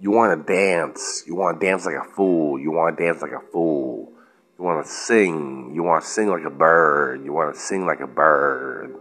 You want to dance. You want to dance like a fool. You want to dance like a fool. You want to sing. You want to sing like a bird. You want to sing like a bird.